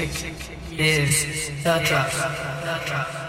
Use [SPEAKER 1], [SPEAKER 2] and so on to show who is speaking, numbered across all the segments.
[SPEAKER 1] is the drop. The drop.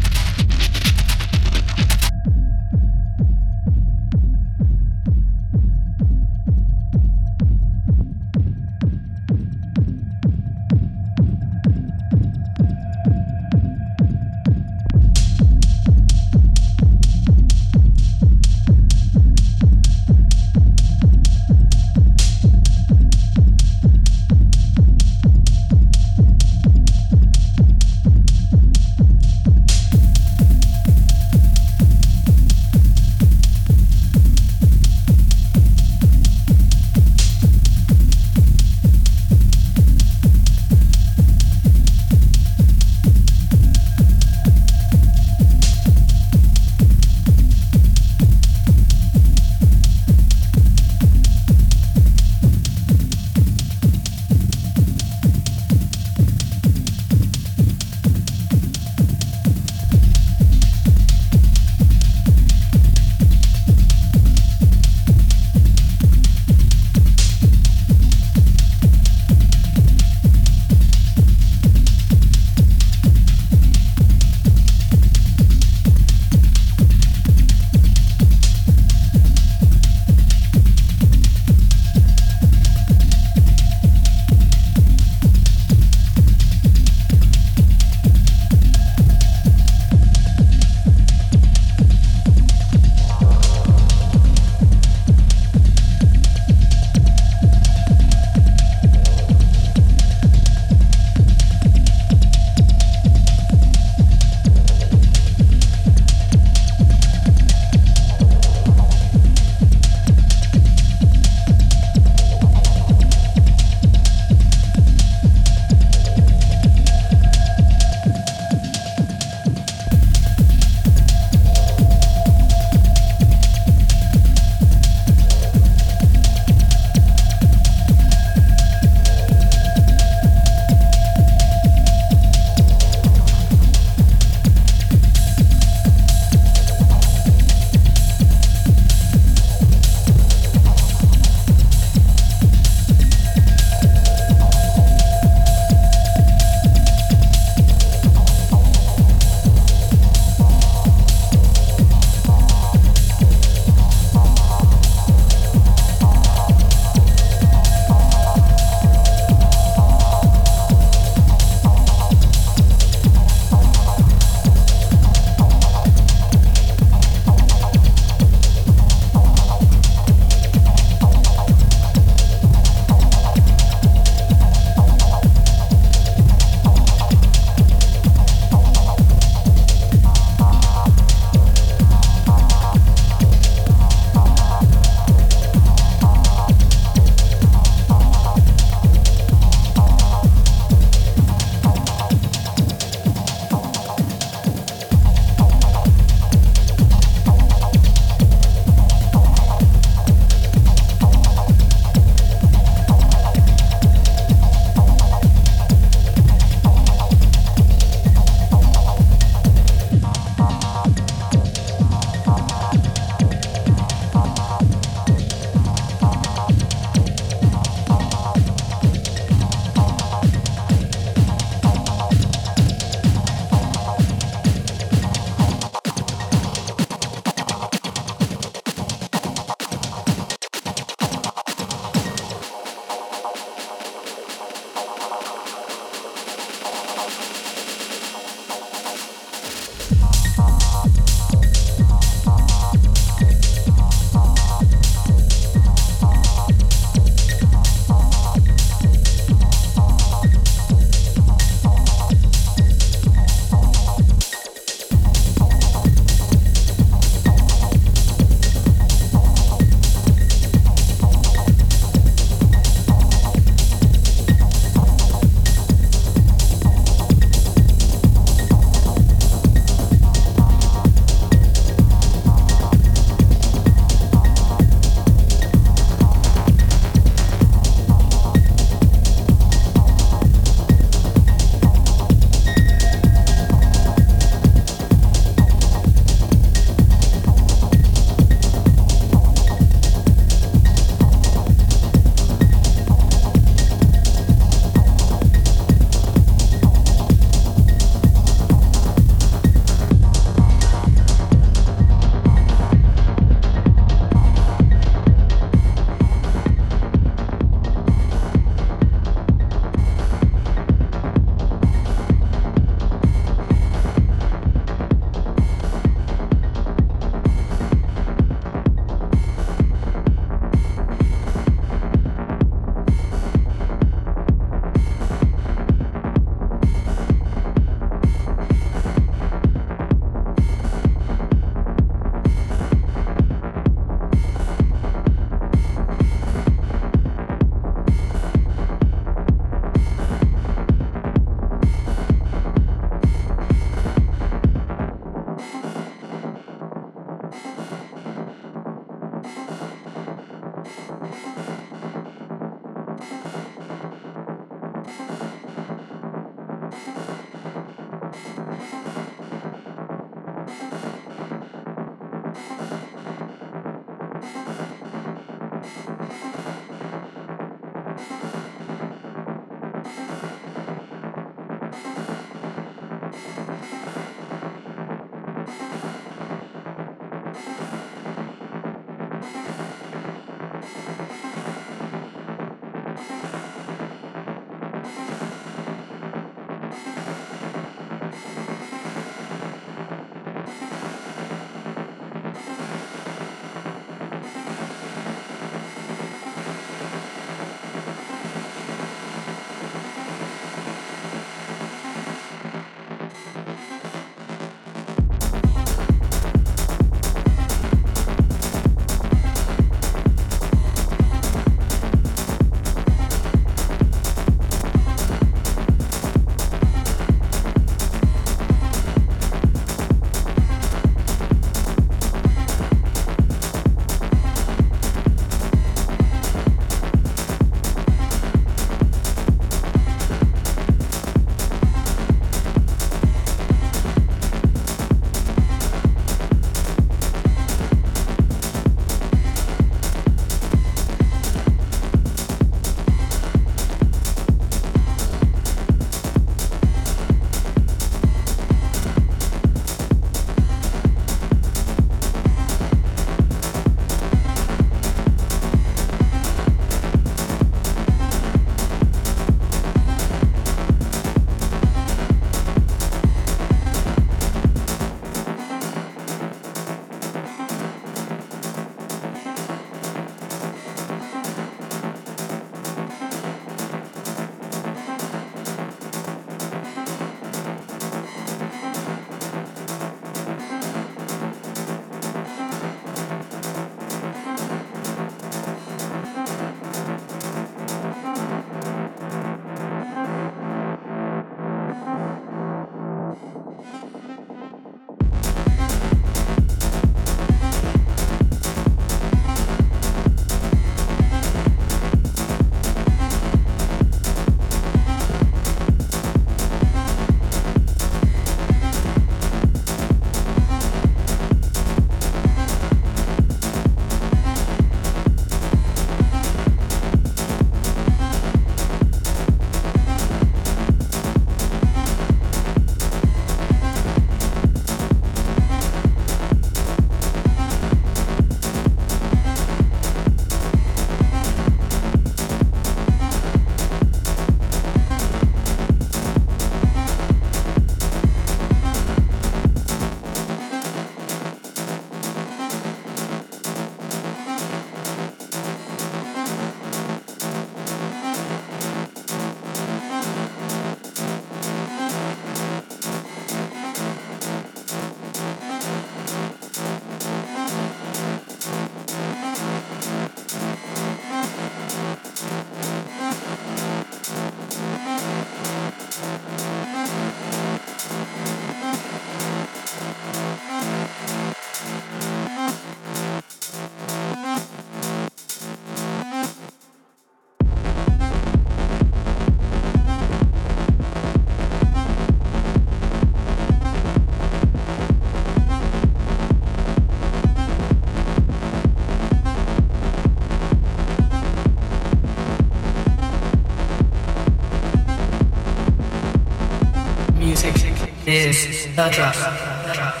[SPEAKER 1] Is the drop.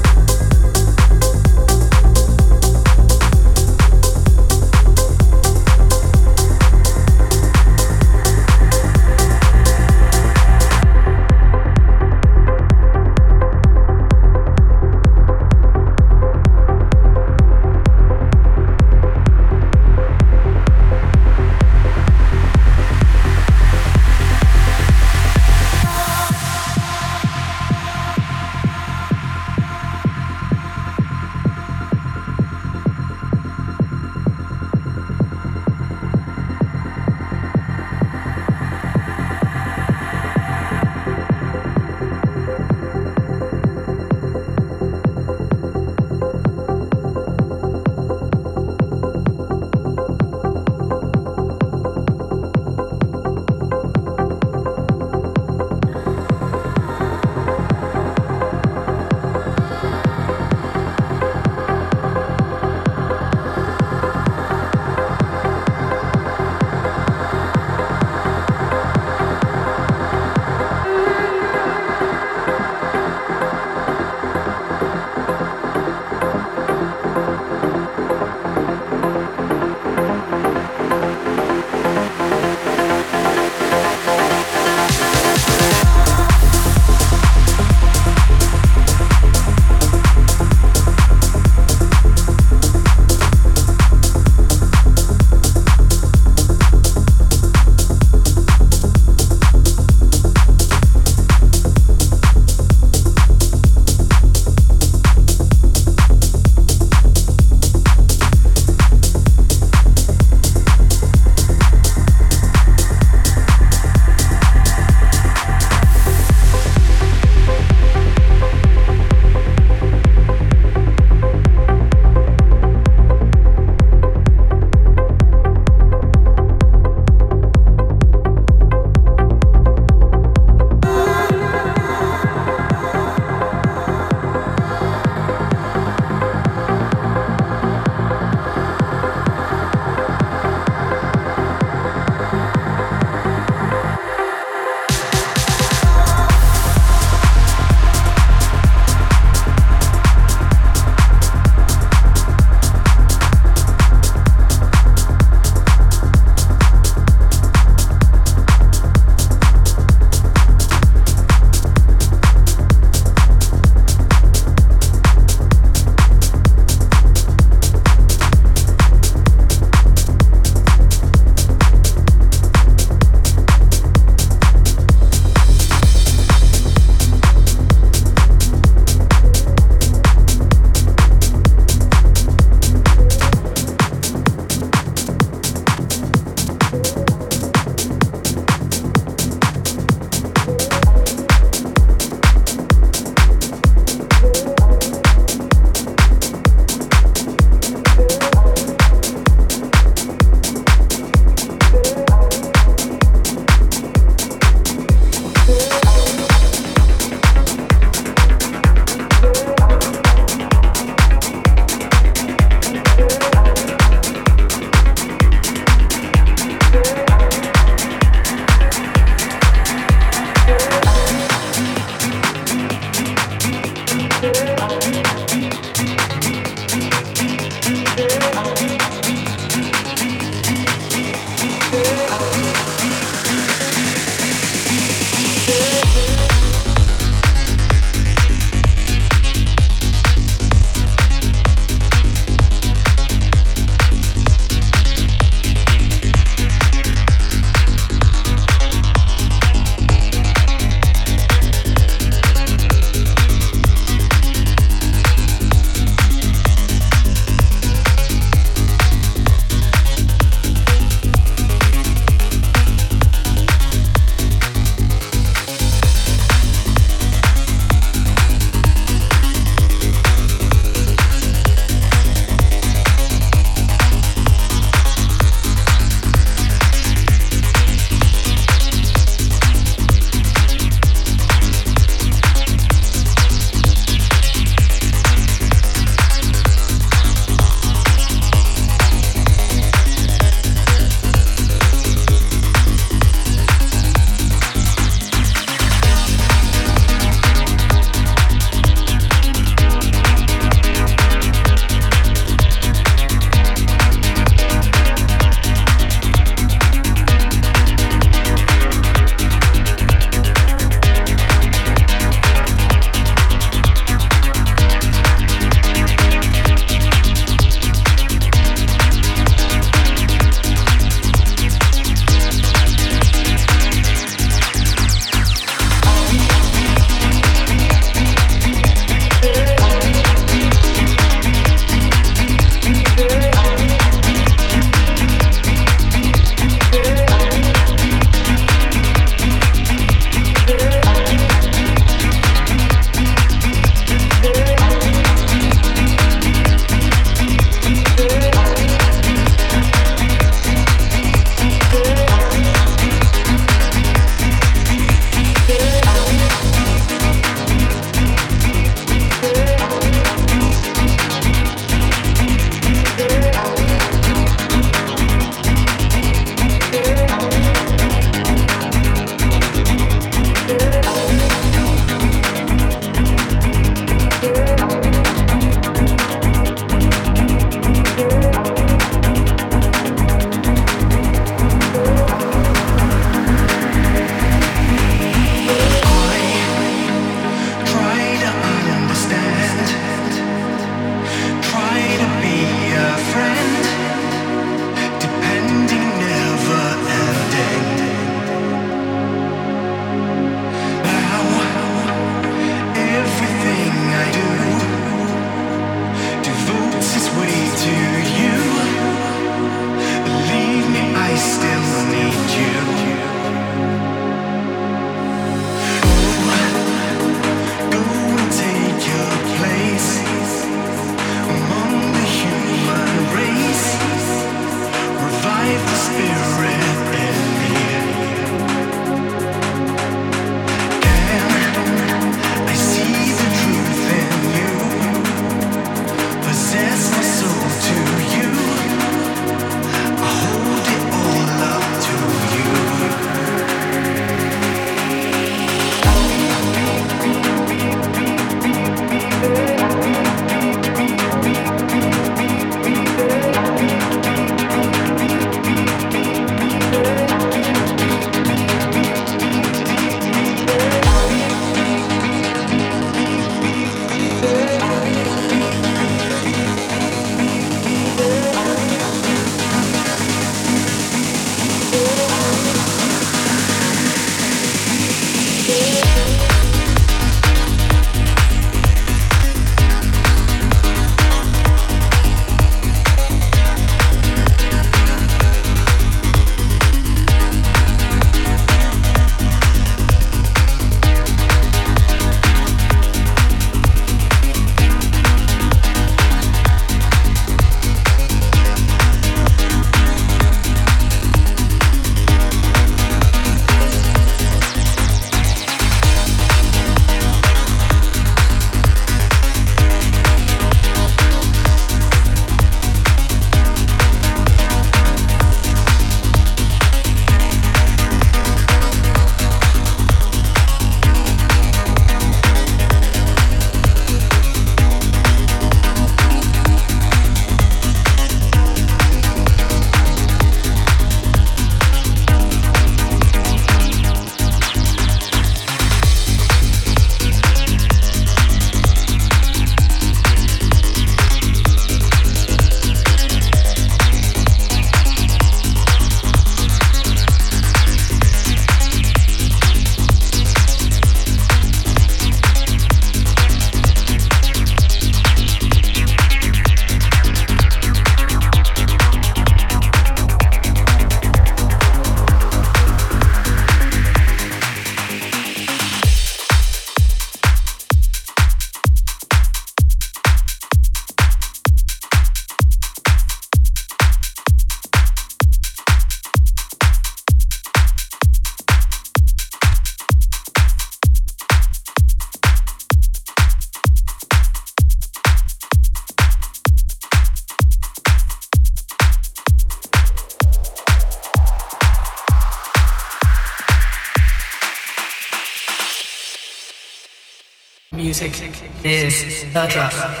[SPEAKER 1] The drug.